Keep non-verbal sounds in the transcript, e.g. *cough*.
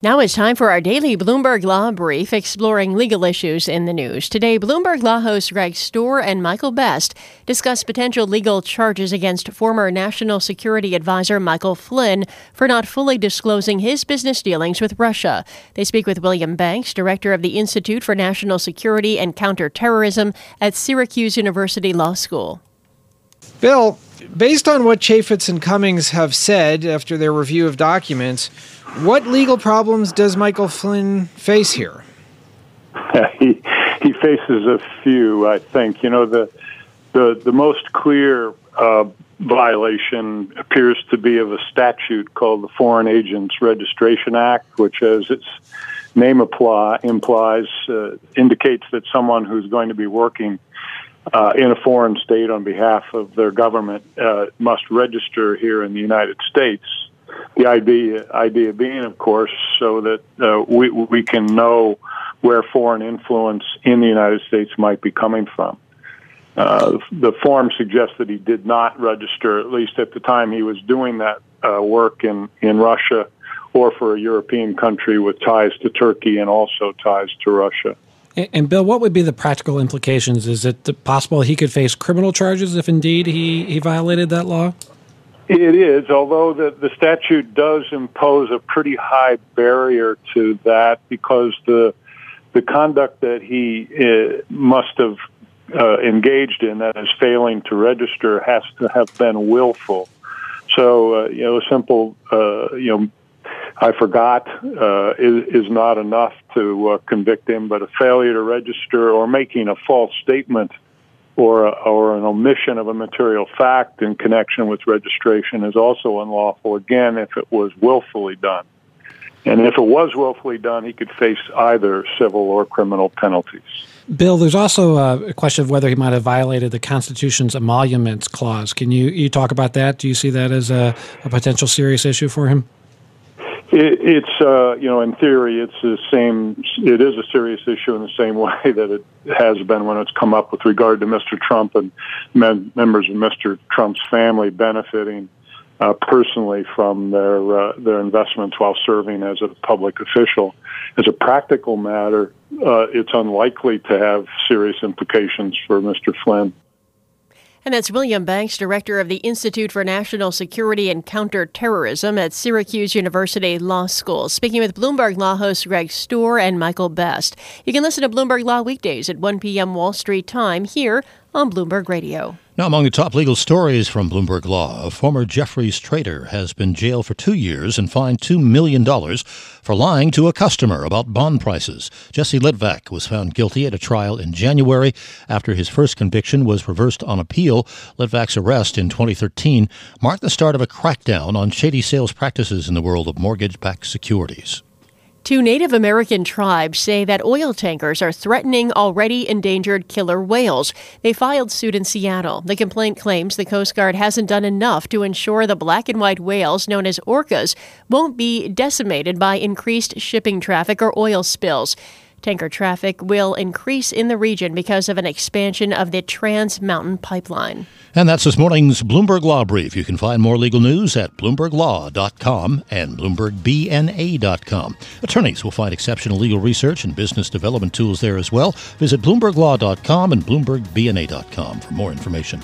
Now it's time for our daily Bloomberg Law Brief exploring legal issues in the news. Today, Bloomberg Law hosts Greg Stohr and Michael Best discuss potential legal charges against former National Security Advisor Michael Flynn for not fully disclosing his business dealings with Russia. They speak with William Banks, director of the Institute for National Security and Counterterrorism at Syracuse University Law School. Bill, based on what Chaffetz and Cummings have said after their review of documents, what legal problems does Michael Flynn face here? *laughs* he he faces a few, I think. You know, the the the most clear uh, violation appears to be of a statute called the Foreign Agents Registration Act, which, as its name apply, implies, uh, indicates that someone who's going to be working uh, in a foreign state on behalf of their government uh, must register here in the United States the idea idea being, of course, so that uh, we we can know where foreign influence in the United States might be coming from. Uh, the form suggests that he did not register, at least at the time he was doing that uh, work in in Russia, or for a European country with ties to Turkey and also ties to Russia. And, Bill, what would be the practical implications? Is it possible he could face criminal charges if indeed he, he violated that law? It is, although the, the statute does impose a pretty high barrier to that because the the conduct that he uh, must have uh, engaged in, that is failing to register, has to have been willful. So, uh, you know, a simple, uh, you know, I forgot uh, is, is not enough to uh, convict him, but a failure to register or making a false statement or, a, or an omission of a material fact in connection with registration is also unlawful, again, if it was willfully done. And if it was willfully done, he could face either civil or criminal penalties. Bill, there's also a question of whether he might have violated the Constitution's emoluments clause. Can you, you talk about that? Do you see that as a, a potential serious issue for him? It, it's uh, you know in theory it's the same. It is a serious issue in the same *laughs* way that it has been when it's come up with regard to Mr. Trump and men, members of Mr. Trump's family benefiting uh, personally from their uh, their investments while serving as a public official. As a practical matter, uh, it's unlikely to have serious implications for Mr. Flynn. And that's William Banks, director of the Institute for National Security and Counterterrorism at Syracuse University Law School, speaking with Bloomberg Law host Greg Stohr and Michael Best. You can listen to Bloomberg Law weekdays at 1 p.m. Wall Street time here on Bloomberg Radio. Now, among the top legal stories from Bloomberg Law, a former Jefferies trader has been jailed for two years and fined $2 million for lying to a customer about bond prices. Jesse Litvak was found guilty at a trial in January after his first conviction was reversed on appeal. Litvak's arrest in 2013 marked the start of a crackdown on shady sales practices in the world of mortgage backed securities. Two Native American tribes say that oil tankers are threatening already endangered killer whales. They filed suit in Seattle. The complaint claims the Coast Guard hasn't done enough to ensure the black and white whales, known as orcas, won't be decimated by increased shipping traffic or oil spills. Tanker traffic will increase in the region because of an expansion of the Trans Mountain Pipeline. And that's this morning's Bloomberg Law Brief. You can find more legal news at BloombergLaw.com and BloombergBNA.com. Attorneys will find exceptional legal research and business development tools there as well. Visit BloombergLaw.com and BloombergBNA.com for more information.